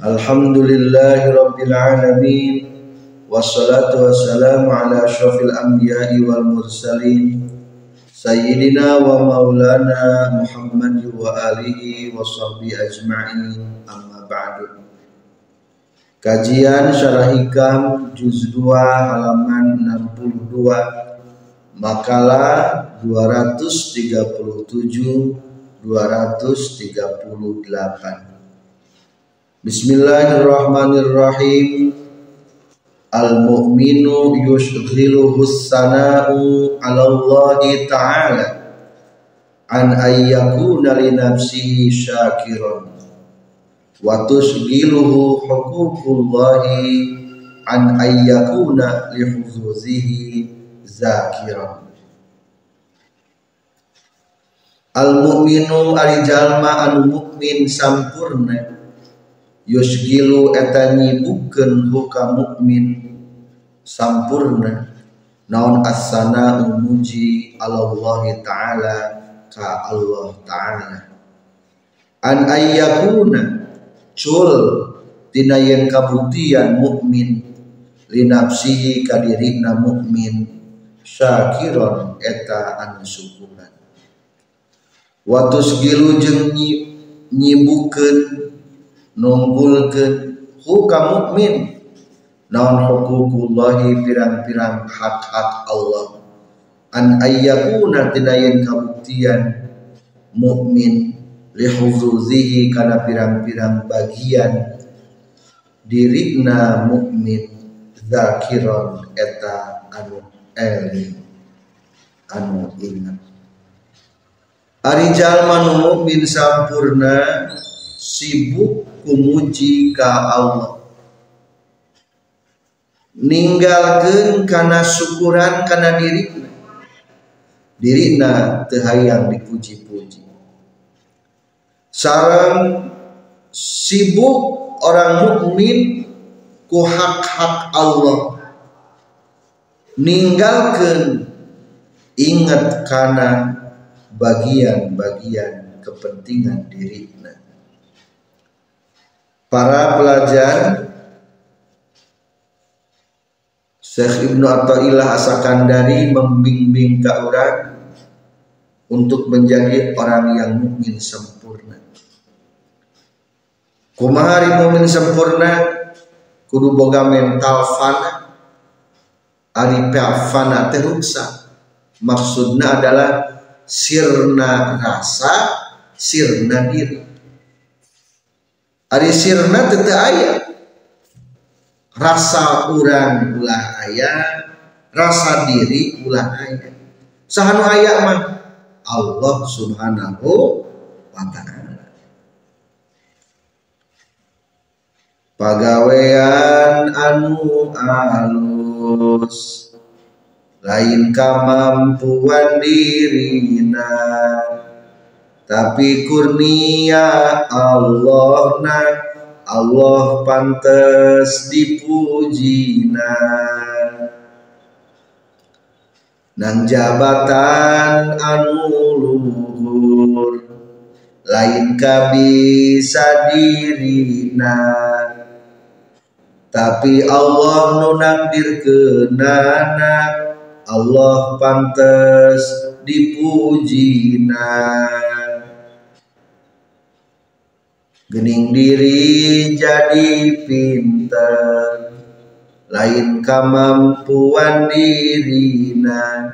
Alhamdulillahi rabbil alamin. Wassalatu wassalamu ala asyrafil anbiya'i wal mursalin. Sayyidina wa maulana Muhammad wa alihi wa sahbihi ajma'in. Amma ba'du. Kajian Syarah Hikam juz 2 halaman 62 Makalah 237 238 Bismillahirrahmanirrahim. Al-mu'minu yushghiluhu sana'u 'ala Allah ta'ala an ayyakuna li nafsihi syakiran wa tushghiluhu huququllahi an ayyakuna li huzuzihi zakiran. Al mukminu ari jalma anu sampurna yusgilu eta nyibukeun huka mukmin. Sampurna. Naon asana umuji Allah taala ka Allah taala. An ayyakuna. Cul tina yen kabuktian mukmin. Linapsihi kadirina mukmin. Syakiron eta anu syukuran watus gilu nyibukeun nunggulkeun huka mukmin. Naon hukukullahi pirang-pirang hak-hak Allah. An ayyakuna tinayen kabuktian mukmin lihuzuzihi kana pirang-pirang bagian. Dirina mukmin zakiron eta anu eling anu ingat. Ari jalma nu mukmin sampurna sibuk kumuji ka Allah. Ninggalkeun kana syukuran kana diri dirina teu hayang dipuji-puji. Sareng sibuk orang mukmin ku hak-hak Allah. Ninggalkan ingat karena bagian-bagian kepentingan diri para pelajar Syekh Ibnu Athaillah Asakandari membimbing ke orang untuk menjadi orang yang mukmin sempurna. Kumahari mukmin sempurna kudu boga mental fana. Ari fana teruksa maksudnya adalah sirna rasa sirna diri ari sirna tete ayat rasa urang ulah ayat rasa diri ulah ayat sahanu ayat mah Allah subhanahu wa ta'ala. Pagawean anu alus lain kemampuan dirina tapi kurnia Allah na Allah pantas dipujina nang jabatan anu luhur lain kabisa dirina tapi Allah nunakdir kenana Allah pantas dipujina gening diri jadi pintar. Lain kemampuan dirina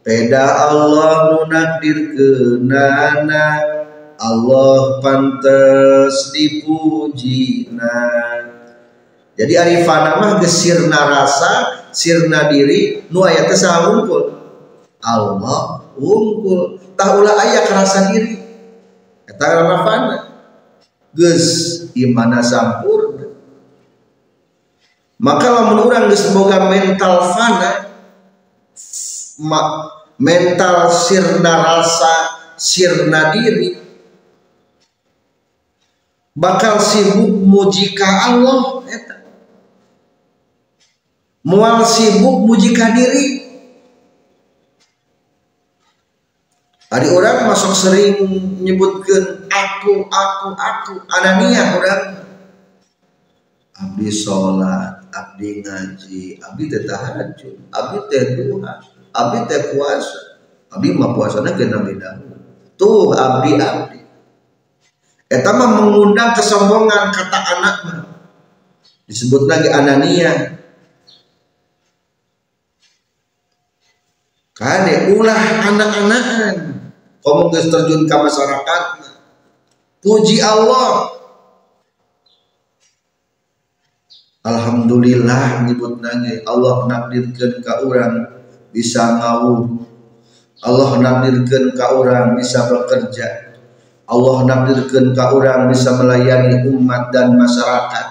peda Allah nunakdir kenana. Allah pantas dipujina jadi arifana mah gesirna rasa sirna diri nu aya teh unggul Allah unggul tah ulah aya rasa diri. Eta arifana geus imana sampurna maka lamun urang geus boga mental fana mental sirna rasa sirna diri bakal sibuk muji ka Allah eta. Mual sibuk muji ka diri. Hari orang masuk sering menyebutkan aku, aku, aku, anania orang. Abdi sholat, abdi ngaji, abdi teh tahajud, abdi teh duha, abdi teh puasa, abdi mah puasanya kena beda. Tuh abdi abdi. Eta mah mengundang kesombongan kata anak mah. Disebut lagi anania. Kade ulah anak-anakan kamu geus terjun ke masyarakat puji Allah. Alhamdulillah nyebut nage Allah nakdirkan ke orang bisa ngawur Allah nakdirkan ke orang bisa bekerja. Allah nakdirkan ke orang bisa melayani umat dan masyarakat.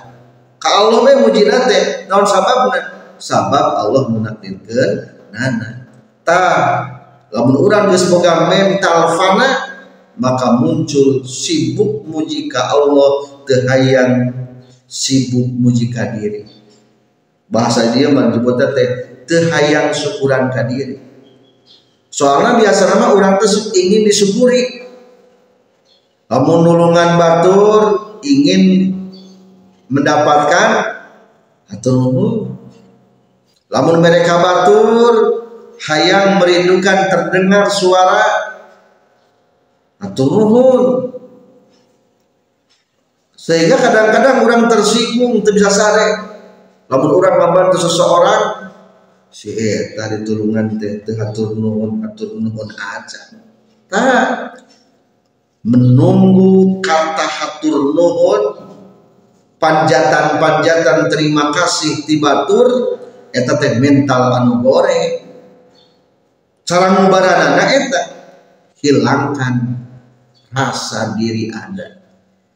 Ka Allah we muji nate naon sababna? Sabab Allah menakdirkan nana. Ta lamun orang geus boga mental fana maka muncul sibuk muji ka Allah teu sibuk muji ka diri. Bahasa dia menyebutnya teh teu hayang syukuran ka diri. Soalnya biasa nama orang tersebut ingin disyukuri. Lamun nulungan batur ingin mendapatkan atau lamun mereka batur hayang merindukan terdengar suara atau nuhun sehingga kadang-kadang orang tersinggung tidak bisa sare. Namun orang membantu seseorang si eta ditulungan teh teh atur nuhun atur nuhun aja. Tak menunggu kata hatur nuhun panjatan-panjatan terima kasih tibatur eta teh mental anu goreng. Cara mubaranana eta hilangkan rasa diri anda.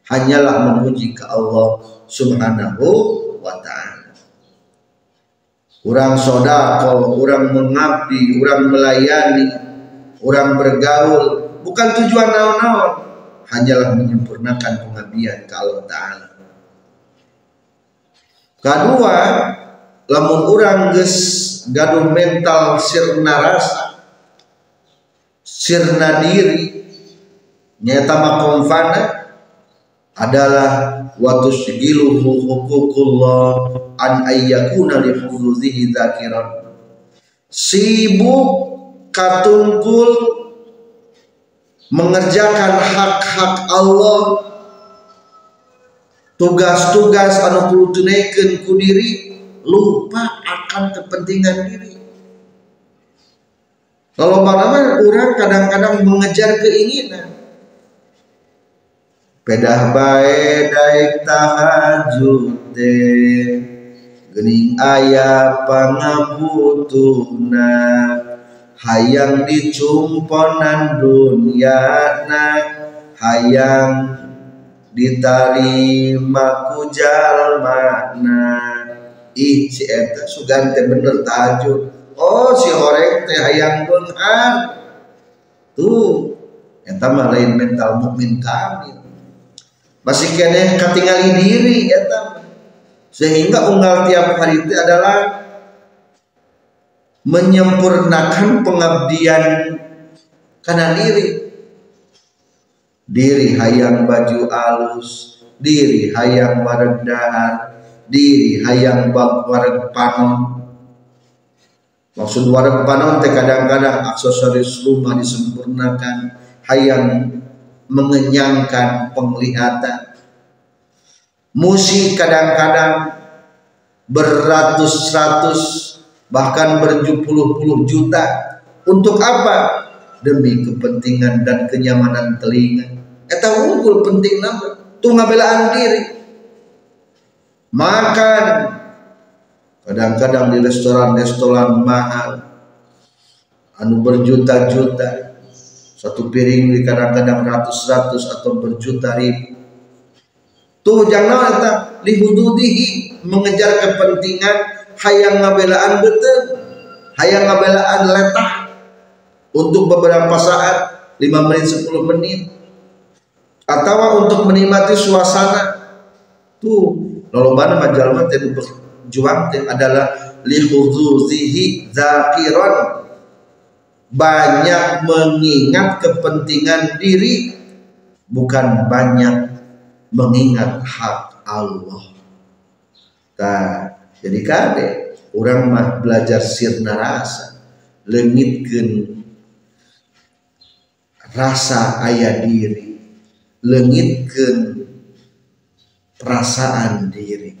Hanyalah memuji ke Allah subhanahu wa ta'ala. Orang sodako orang mengabdi orang melayani orang bergaul bukan tujuan naon-naon. Hanyalah menyempurnakan pengabdian ke Allah ta'ala. Kedua lamun orang ges gaduh mental sirna rasa sirna diri nyata makomfana adalah waktu segilu hukukullah an ayyakuna li huduzihi dzakiran sibuk katungkul mengerjakan hak-hak Allah tugas-tugas anu kudu tunaikan ku diri lupa akan kepentingan diri kalau mana orang kadang-kadang mengejar keinginan. Pedah bae daik tahajud Gening ayah pangabutuna. Hayang dicumponan na. Hayang diterima kujal makna Ih si eta sugante bener tahajud. Oh si horeng teh hayang beunghar tuh eta mah lain mental mukmin kami masih kene katingali diri eta sehingga unggal tiap hari itu adalah menyempurnakan pengabdian karena diri. Diri hayang baju alus diri hayang wareg dahar diri hayang wareg panon Maksud warung panon teh kadang-kadang aksesoris rumah disempurnakan, hayang mengenyangkan penglihatan. Musik kadang-kadang beratus-ratus bahkan berpuluh-puluh juta. Untuk apa? Demi kepentingan dan kenyamanan telinga. Eta unggul penting nama. Tuh ngabelaan diri. Makan kadang-kadang di restoran-restoran mahal anu berjuta-juta satu piring kadang-kadang ratus-ratus atau berjuta ribu. Tuh jangan eta lihududihi mengejar kepentingan hayang ngabelaan betul hayang ngabelaan letah. Untuk beberapa saat 5 menit 10 menit. Atau untuk menikmati suasana. Tuh lolobana majalma teh teh adalah lihuzuzihi zakiran banyak mengingat kepentingan diri bukan banyak mengingat hak Allah. Nah, jadi kade orang mah belajar sirna rasa lengitkan rasa ayah diri lengitkan perasaan diri.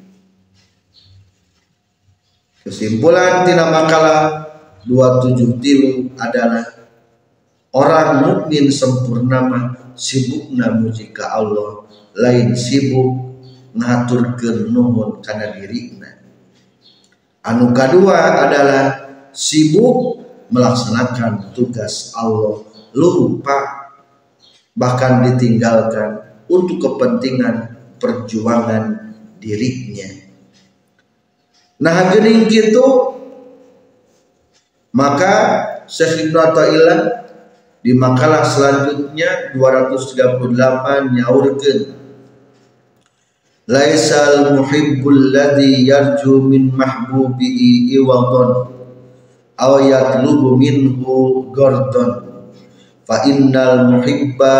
Kesimpulan tina makalah 27 tilu adalah orang mukmin sempurna mah sibukna muji ka Allah. Lain sibuk ngatur nuhun karena dirina. Anu kedua adalah sibuk melaksanakan tugas Allah. Lupa bahkan ditinggalkan untuk kepentingan perjuangan dirinya. Nah gering gitu maka Syekh Ibnu Athaillah di makalah selanjutnya 238 nyaurkeun Laisal muhibbul ladzi yarju min mahbubihi iwadon aw yatlubu minhu gordon fa innal muhibba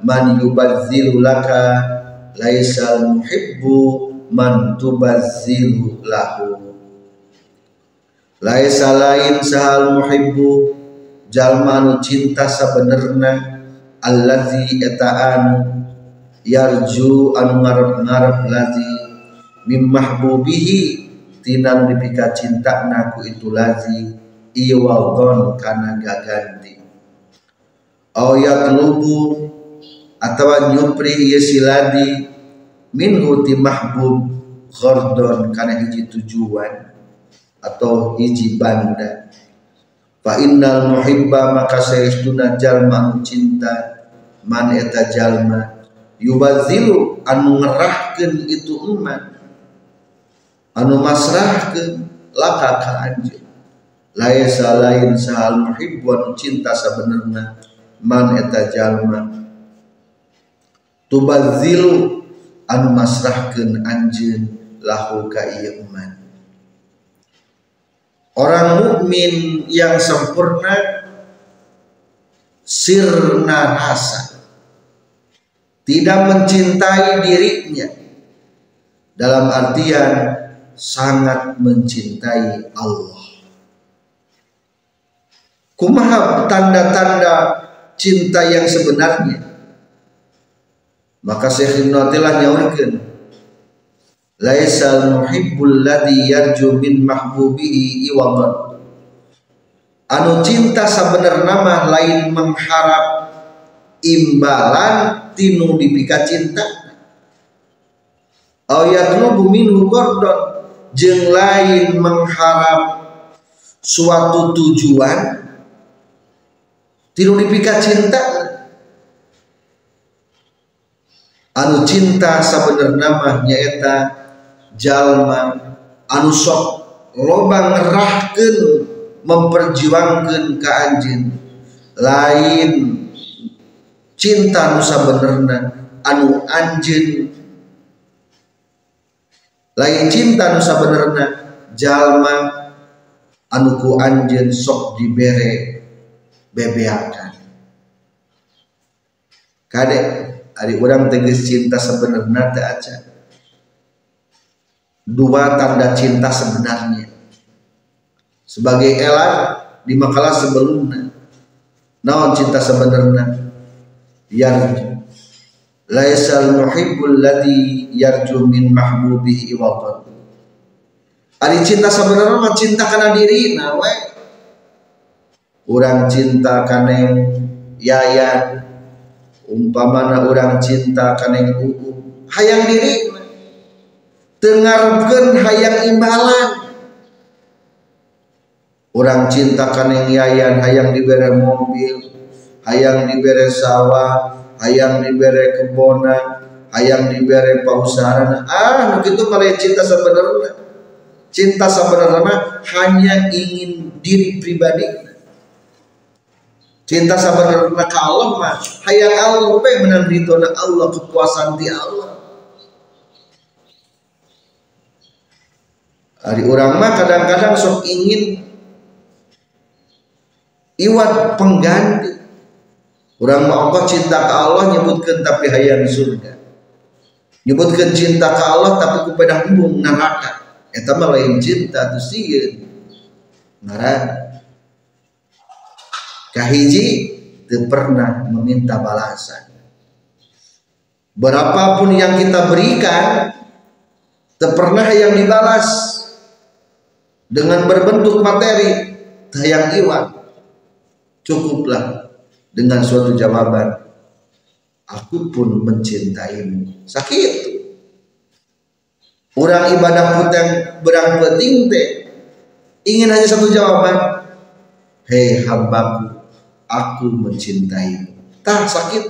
man yubazzilu laka laisal muhibbu man tubazzilu lahu laisa lain sahal muhibbu. Jalma anu cinta sabenerna allazi etaan yarju anu ngarep-ngarep lazi. Mim mahbubihi. Tina dipika cinta naku itu lazi. Iwadon kana gaganti au yatlubu. Atawa nyupri yesiladi minhu ti mahbub. Ghordon kana hiji tujuan atau hiji banda. Fa innal muhibba maka saestuna jalma cinta man eta jalma yubazilu anu ngerahkeun itu umat anu masrahkeun laka ka anjeun. Laisa lain sahal muhibbu anu cinta sabenerna man eta jalma. Tubazilu anu masrahkeun anjeun lahu ka ieu umat Orang mukmin yang sempurna sirna rasa tidak mencintai dirinya dalam artian sangat mencintai Allah. Kumaha tanda-tanda cinta yang sebenarnya? Maka Syekh Ibnu Athilah nyaurkeun laisal muhibbul ladzi yarju min mahbubihi iwadan anu cinta sabenerna mah lain mengharap imbalan tinu dipika cinta. Au yatlubu minhu gordon. Jeung lain mengharap suatu tujuan tinu dipika cinta. Anu cinta sabenerna mah nyaeta jalma anu sok loba ngerahkeun memperjuangkan ke anjin lain cinta nu sabenerna anu anjin. Lain cinta nu sabenerna jalma anu ku anjin sok dibere bebeakan. Kadek ari orang tegas cinta sebenarnya teh aja dua tanda cinta sebenarnya. Sebagai elat di makalah sebelumnya. Naon cinta sebenarnya? Yarju. Laisal muhibbul ladhi yarju min mahbubihi iwatan Ari cinta sebenarnya mah cinta karena diri nah we. Orang cinta kaneng yayan. Umpamana orang cinta kaneng uu hayang diri dengarkan hayang imbalan. Orang cintakan yang yayan hayang diberi mobil hayang diberi sawah hayang diberi kebona ayam diberi pausaran. Ah begitu malah cinta sebenarnya. Cinta sebenarnya hanya ingin diri pribadi. Cinta sebenarnya ke Allah mah hayang Allah pe menang ridona Allah kepuasan di Allah Hari orang mah kadang-kadang sok ingin iwat pengganti. Orang mah Allah cinta ke Allah nyebutkan tapi hayang surga. Nyebutkan cinta ke Allah tapi kepada embung neraka. Eta mah lain cinta tu sieun. Ngaran. Kahiji teu pernah meminta balasan. Berapapun yang kita berikan teu pernah yang dibalas dengan berbentuk materi tayang iwan cukuplah dengan suatu jawaban. Aku pun mencintaimu. Sakit. Orang ibadah putang berang penting teh ingin hanya satu jawaban. Hei hambaku aku mencintaimu. Tak sakit.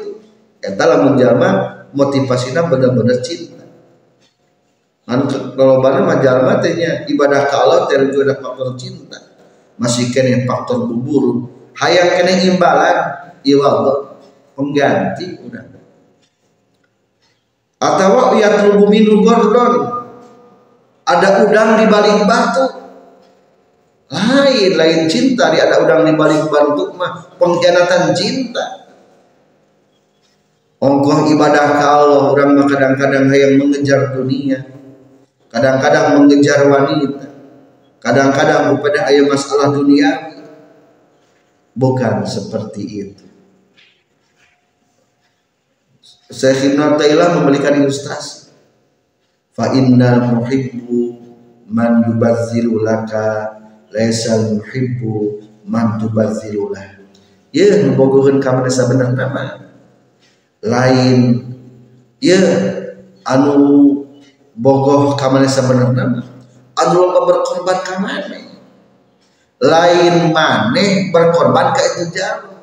Eta lamun jalma motivasinya benar-benar cinta Anu kalau bana majalma tanya ibadah ke Allah teh ada faktor cinta. Masih kena faktor bubur. Hayang kena imbalan Allah pengganti udah. Atau yatlubu minu gordon. Ada udang di balik batu. Lain lain cinta di ada udang di balik batu mah pengkhianatan cinta. Ongkoh ibadah ke orang kadang-kadang hayang mengejar dunia kadang-kadang mengejar wanita. Kadang-kadang kepada ayat masalah dunia. Bukan seperti itu. Syekh Ibn Tailah memberikan ilustrasi fa innal muhibbu man yubazziru laka laisa muhibbu man tubazziru lah. Ya nubogoheun ka mana sabenerna nama lain ya anu bogoh kamane sebenarnya anu loba berkorban kamane. Lain maneh berkorban ke itu jauh.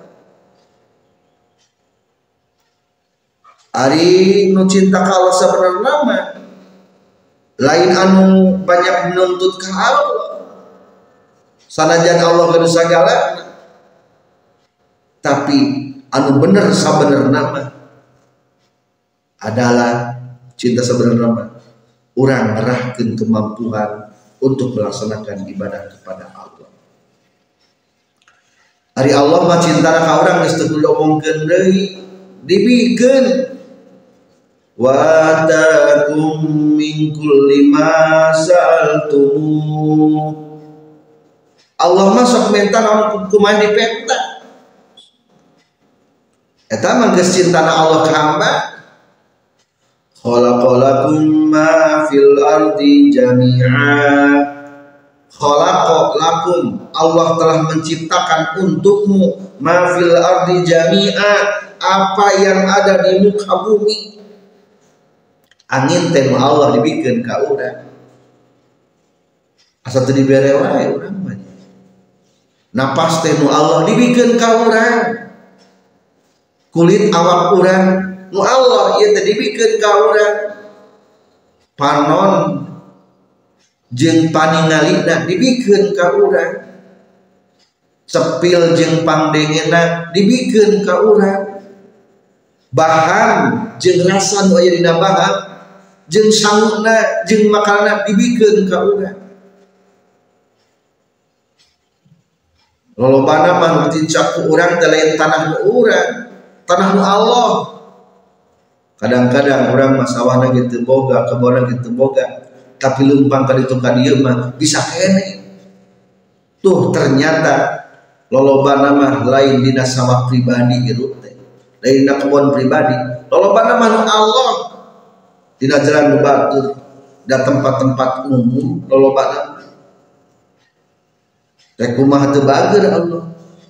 Ari nu cinta ka Allah sebenarnya lain anu banyak menuntut ke Allah. Sanajan Allah kudu segala tapi anu bener sabenerna mah adalah cinta sebenarnya orang merahkan kemampuan untuk melaksanakan ibadah kepada Allah. Hari Allah mah cinta ka orang geus teu ngomongkeun deui dibikeun wa takum min kulli ma Allah mah sok minta naon kumaha dipenta eta mah geus cintana Allah ka hamba khalaqalakum ma fil ardi jami'a. Khalaqo lakum Allah telah menciptakan untukmu ma fil ardi jami'a apa yang ada di muka bumi. Angin teh Allah dibikin ka urang asa teu dibere wae urang mah. Napas teh Allah dibikin ka urang kulit awak urang nu Allah ieu teh dibikeun ka urang panon jeung paningalina dibikeun ka urang cepil jeung pangdengena dibikeun ka urang bahan jeung rasa nu aya dina bahan jeung sanguna jeung makanna dibikeun ka urang lolobana mah nu dicaku urang teh tanah urang tanah Allah kadang-kadang orang masalah gitu boga kebona gitu boga tapi lumpang kali itu dia mah bisa kene. Tuh ternyata loloba nama lain dina sawah pribadi gitu teh. Lain dina kebon pribadi. Loloba nama Allah. Dina jalan batur dan tempat-tempat umum loloba nama Teh kumaha Allah.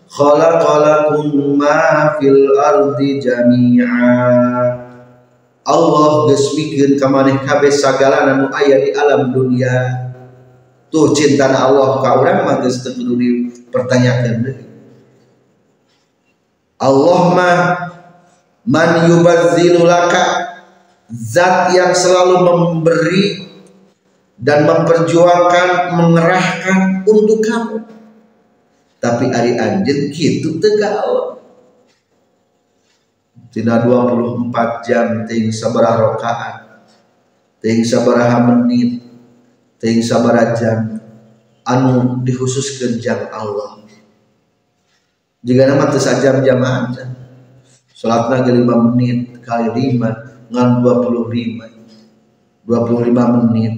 Khalaqalakum ma fil ardi jami'a Allah geus mikeun ka maneh kabeh sagala anu aya di alam dunia. Tuh cinta Allah ka urang mah geus teu deui Allah mah man yubazzilu laka zat yang selalu memberi dan memperjuangkan mengerahkan untuk kamu. Tapi hari anjir gitu tegal tidak 24 jam ting sabaraha rakaat ting sabaraha menit ting sabaraha jam. Anu dikhususkan jam Allah. Jika nama jam jam aja salatna ke 5 menit kali 5 ngan 25 25 menit.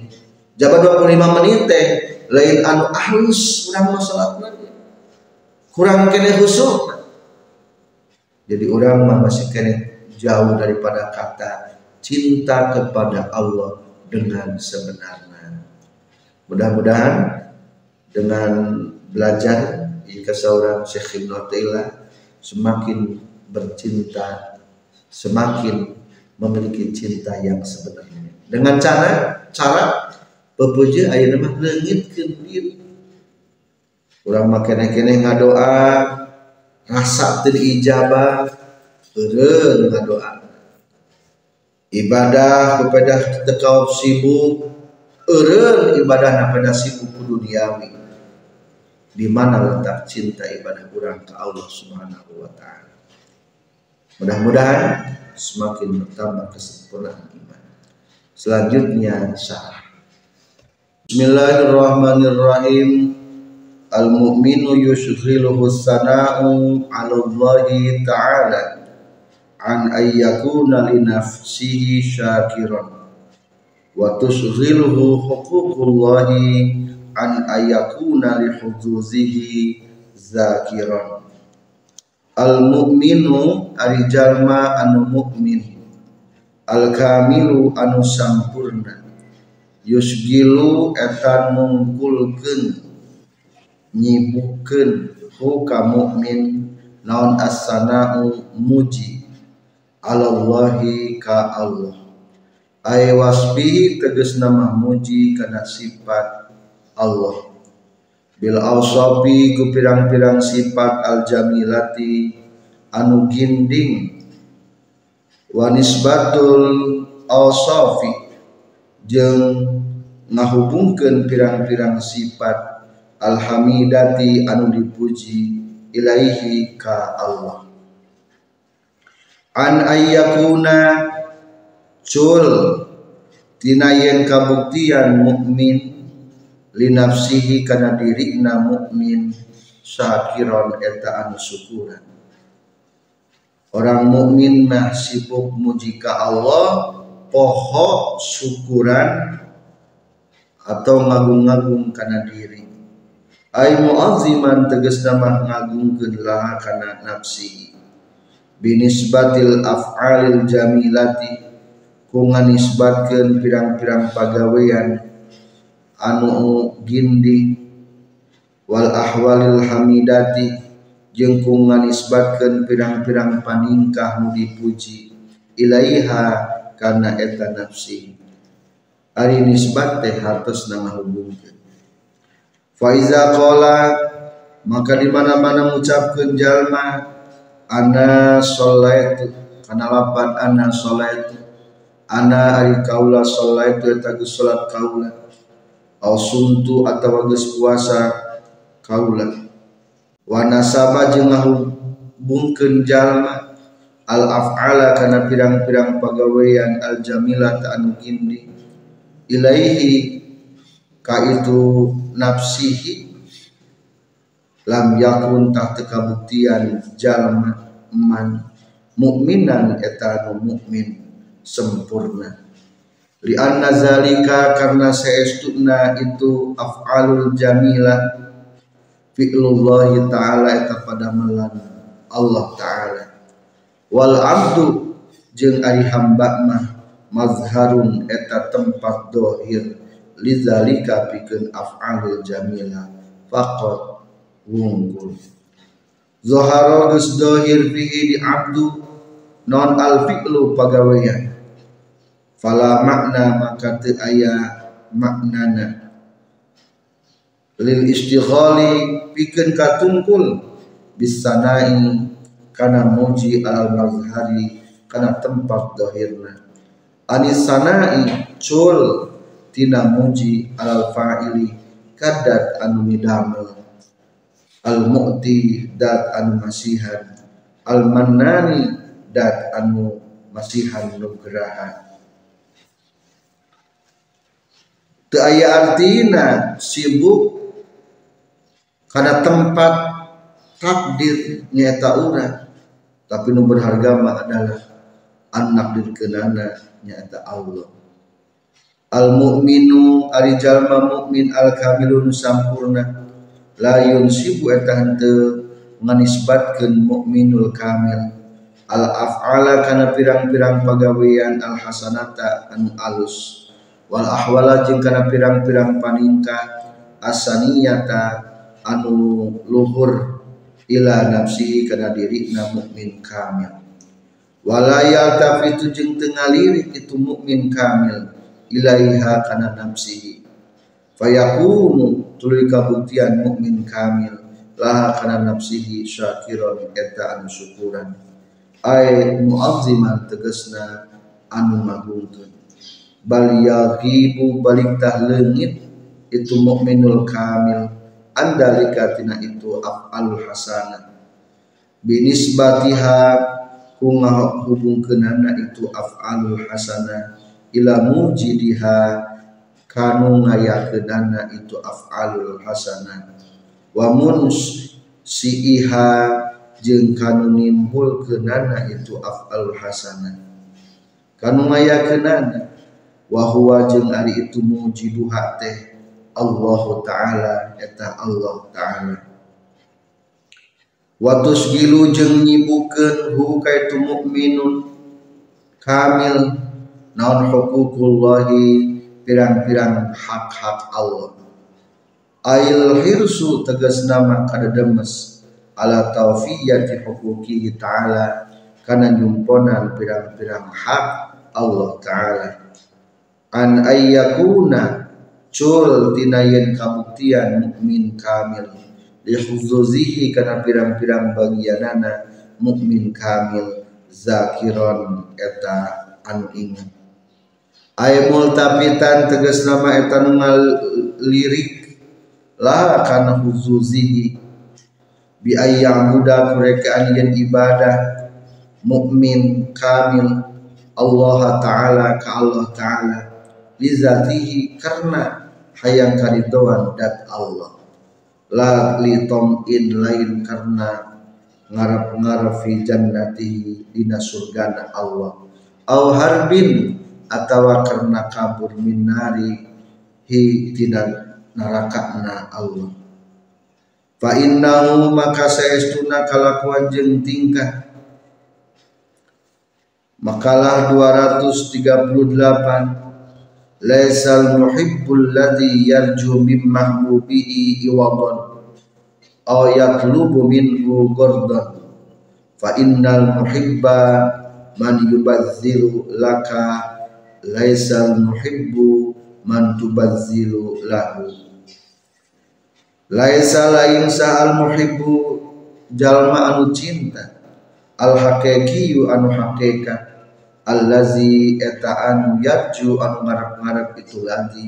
Jabat 25 menit teh lain anu ahlus urang mah salatna. Kurang kene husuk jadi orang mah masih kene jauh daripada kata cinta kepada Allah dengan sebenarnya. Mudah-mudahan dengan belajar jika seorang Syekh Ibn semakin bercinta semakin memiliki cinta yang sebenarnya. Dengan cara cara pepuja ayat nama lengit diri. Orang makin kene ngadoa rasa terijabah beren ngadoa ibadah kepada tekau sibuk. Eren ibadah pada sibuk duniawi di mana letak cinta ibadah kurang ke Allah Subhanahu wa taala? Mudah-mudahan semakin bertambah kesempurnaan iman. Selanjutnya syarah Bismillahirrahmanirrahim Al-mu'minu yushghiluhu sana'u 'ala Allah ta'ala an ayyakuna li nafsihi syakiran. Wa tushghiluhu huququllahi an ayyakuna li huduzihi zakiran. Al-mu'minu ari jalma anu mukmin Al-kamilu anu sampurna. Yusgilu etan mungkulkeun nyibukeun hu ka mukmin naon as-sana'u muji alallahi ka Allah. Ay wasbihi tegas nama muji kana sifat Allah. Bil awsafi ku pirang-pirang sifat al jamilati anu ginding. Wa nisbatul jeung ngahubungkeun pirang-pirang sifat alhamidati anu dipuji ilaihi ka Allah. An ayyakuna cul tina yen kabuktian mukmin linafsihi kana dirina mukmin syakiron eta anu syukuran. Orang mukmin mah sibuk muji ka Allah pohok syukuran atau ngagung-ngagung karena diri ay mu'azziman tegas nama ngagungkeun laha kana nafsi. Binisbatil af'alil jamilati ku nganisbatkeun pirang-pirang pagawean anu gindi. Wal ahwalil hamidati jeung ku nganisbatkeun pirang-pirang paningkah nu dipuji ilaiha karena eta nafsi. Ari nisbat teh hartos ngahubungkeun faiza qala maka di mana-mana mengucapkan jalma ana sholaitu kana lapan ana sholaitu ana ari kaula sholaitu eta geus salat kaula au suntu atawa geus puasa kaula wa nasaba jeung ngahubungkeun jalma al af'ala kana pirang-pirang pagawean al jamilah ta anu gindi ilaihi ka itu nafsihi lam yakun tak kabuktian jalma man mukminan eta anu mukmin sempurna. Li anna zalika karena seestuna itu af'alul jamilah fi'lullah ta'ala eta pada melan Allah ta'ala. Wal abdu jeung ari hamba mah mazharun eta tempat dohir lidzalika pikeun af'alul jamila faqat wungkul. Zoharo geus dohir fihi di abdu non al fi'lu pagawean fala makna maka teu aya maknana. Lil istighali pikeun katungkul bisanai kana muji al mazhari kana tempat dohirna. Anis sanai cul tina muji al fa'ili kadat anu midamel. Al mu'ti dat anu masihan. Al mannani dat anu masihan nugraha teu aya artina sibuk karena tempat takdir nyata urang tapi nu berharga mah adalah anak dirkenana nyata Allah al mukminu ari jalma mukmin al kamilun sampurna. La yunsibu eta henteu nganisbatkeun mukminul kamil. Al af'ala kana pirang-pirang pagawean al hasanata anu alus. Wal ahwala jeung kana pirang-pirang paningkah asaniyata anu luhur ila nafsi kana na mukmin kamil. Walaya tapi tu jeung tengaliri itu mukmin kamil ilaiha kana nafsi fayakunu tuluy kabuktian mukmin kamil laha kana nafsihi syakiron eta anu syukuran. Ay muazziman tegasna anu magungkeun bal yaghibu balik tah leungit itu mukminul kamil. Andalika tina itu af'alul hasanah. Binisbatiha kunga hubungkeunana itu af'alul hasanah ila mujidiha kanu ngayakeunana itu af'alul hasanah. Wa muns iha jeung kanu nimbulkeunana itu af'alul hasanah. Kanu ngayakeunana wa huwa jeung ari itu mujiduha teh Allah taala eta Allah taala. Watus gilu jeng nyibukeun hu kaitu mukminun kamil naon hukukullahi pirang-pirang hak-hak Allah. Ail hirsu tegas nama kada demes. Ala taufiyati hukuki ta'ala. Kana nyumponan pirang-pirang hak Allah ta'ala. An ayyakuna cul tinayen kabuktian mukmin kamil. Lihuzuzihi karena pirang-pirang bagianana mukmin kamil. Zakiron eta anu ingat ay multafitan tegas nama eta lirik. La kana huzuzihi. Bi ayyam muda mereka anian ibadah. Mukmin kamil. Allah taala ka Allah taala. Lizatihi karena hayang karidoan dat Allah. La li in lain karena ngarap-ngarap fi jannati dina surgana Allah. Au harbin atawa karena kabur minari hi tina narakana Allah. Fa innahu maka saestuna kalakuan jeung tingkah. Makalah 238 laisal muhibbul ladzi yarju min mahbubihi iwadan aw yatlubu minhu ghardan fa innal muhibba man yubazzilu laka laisal muhibbu man tubazzilu lahu. Laisa lain sa'al muhibbu jalma anu cinta. Al haqiqiyu anu haqiqat allazi eta anu yarju anu ngarep-ngarep itu lagi.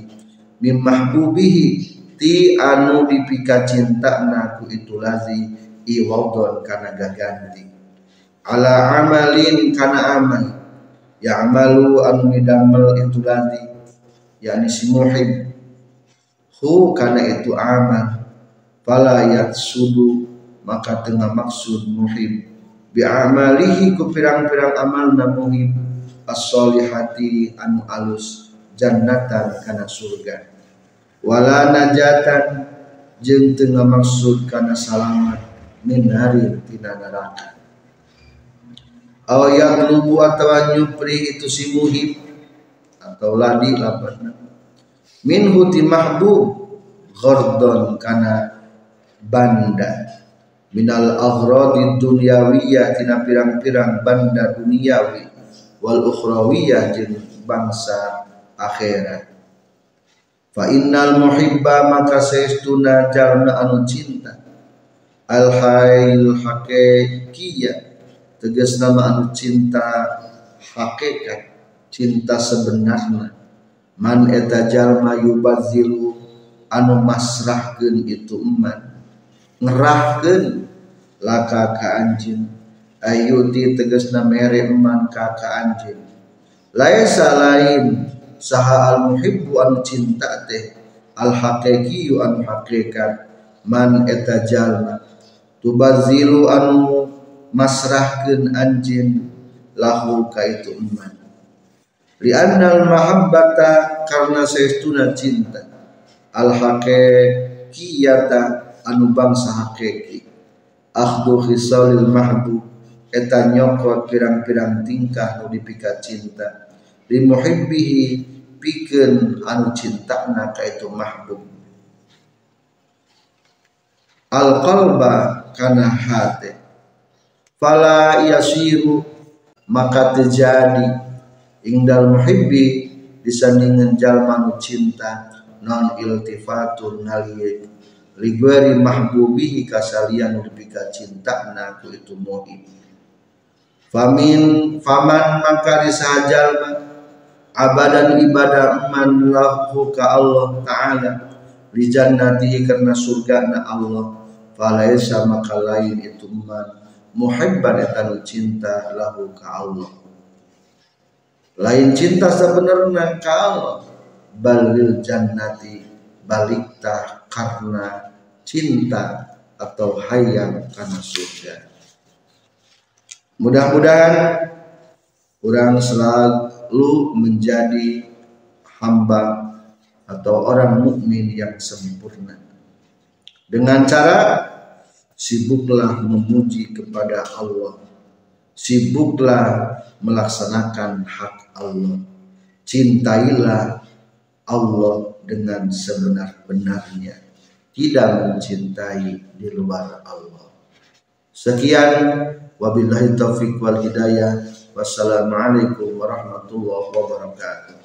Mim mahbubihi ti anu dipika cinta naku itu lazi iwadon kana gaganti ala amalin kana amal ya amalu anu midamel itu lagi yakni si muhib. Hu kana itu amal fala sudu maka tengah maksud muhib. Bi amalihi ku pirang-pirang amal na muhib. As-solihati anu alus jannatan kana surga. Wala najatan jeung tengah maksud kana salamat. Min hari tina neraka aw yang lubu atawa nyupri itu si muhib atau ladi lapatna min huti mahbub ghardon kana banda. Minal aghradi dunyawiyah tina pirang-pirang banda duniawi wal ukhrawiyah jeung bangsa akhirat. Fa innal muhibba maka saestuna jalma anu cinta. Al hayl haqiqiyah tegas nama anu cinta hakikat cinta sebenarnya. Man eta jalma yubazilu anu masrahkeun itu eman ngerahkeun laka ka anjeun ayuti tegasna mere eman ka ka anjeun laisa lain saha al muhibbu anu cinta teh al haqiqi anu hakikat. Man eta jalma tubazilu anu masrahkeun anjeun lahu ka itu eman li annal mahabbata karena saestuna cinta. Al haqiqiyata anu bangsa hakiki akhdu khisalil mahbub eta nyokot pirang-pirang tingkah nu dipika cinta. Li muhibbihi pikeun anu cintana ka itu mahbub al qalba kana hate fala yasiru maka terjadi. Ingdal muhibbi disandingan jalma cinta non iltifatun ngaliye ligwari mahbubihi kasalian dipika cinta na ku itu muhib famin faman maka jalma abadan ibadah man lahu ka Allah taala li jannatihi karena surga na Allah. Falaisa maka lain itu man muhibban etanu cinta lahu ka Allah. Lain cinta sebenarnya ka Allah. Balil jannati balikta karena cinta atau hayang karena surga. Mudah-mudahan orang selalu menjadi hamba atau orang mukmin yang sempurna. Dengan cara sibuklah memuji kepada Allah. Sibuklah melaksanakan hak Allah. Cintailah Allah dengan sebenar-benarnya. Tidak mencintai di luar Allah. Sekian. Wabillahi taufiq wal hidayah. Wassalamualaikum warahmatullahi wabarakatuh